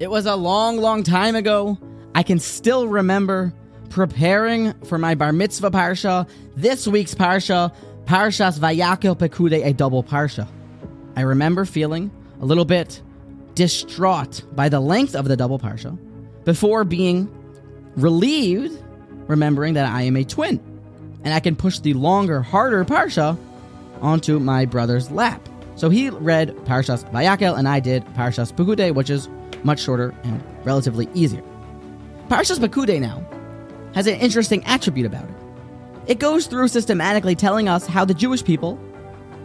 It was a long, long time ago. I can still remember preparing for my bar mitzvah parsha, this week's parsha, Parshas Vayakhel Pekudei, a double parsha. I remember feeling a little bit distraught by the length of the double parsha before being relieved, remembering that I am a twin and I can push the longer, harder parsha onto my brother's lap. So he read Parshas Vayakhel and I did Parshas Pekudei, which is much shorter and relatively easier. Parshas Pekudei now has an interesting attribute about it. It goes through systematically telling us how the Jewish people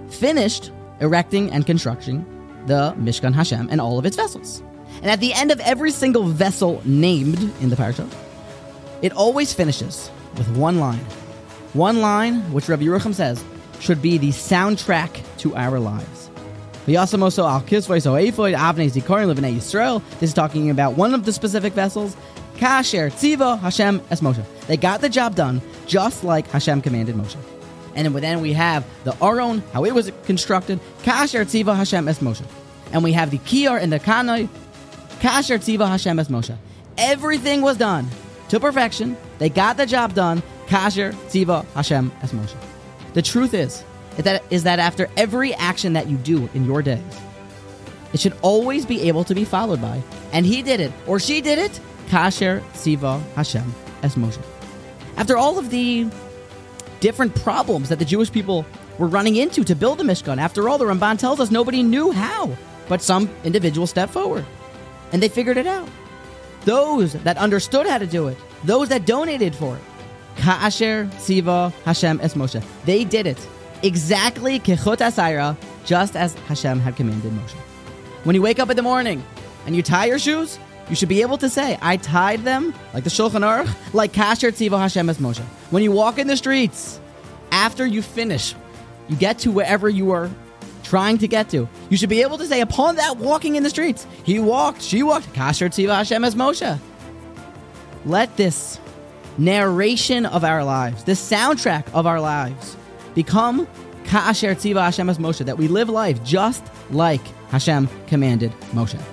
finished erecting and constructing the Mishkan Hashem and all of its vessels. And at the end of every single vessel named in the parasha, it always finishes with one line. One line, which Rabbi Yerucham says, should be the soundtrack to our lives. This is talking about one of the specific vessels, Kasher Tziva Hashem Es Moshe. They got the job done just like Hashem commanded Moshe. And then we have the Aron, how it was constructed, Kasher Tziva Hashem Es Moshe. And we have the Kiyar and the Kanai, Kasher Tziva Hashem Es Moshe. Everything was done to perfection. They got the job done. Kasher Tziva Hashem Es Moshe. The truth is, is that, after every action that you do in your day, it should always be able to be followed by, and he did it, or she did it, Kasher Tziva Hashem Es Moshe. After all of the different problems that the Jewish people were running into to build the Mishkan, after all, the Ramban tells us nobody knew how, but some individuals stepped forward, and they figured it out. Those that understood how to do it, those that donated for it, Kasher Tziva Hashem Es Moshe. They did it exactly kechut asayra, just as Hashem had commanded Moshe. When you wake up in the morning and you tie your shoes, you should be able to say, I tied them, like the Shulchan Aruch, like Kasher Tziva Hashem Es Moshe. When you walk in the streets, after you finish, you get to wherever you are trying to get to, you should be able to say, upon that walking in the streets, he walked, she walked, Kasher Tziva Hashem Es Moshe. Let this narration of our lives, the soundtrack of our lives, become Ka'asher Tziva Hashem Es Moshe, that we live life just like Hashem commanded Moshe.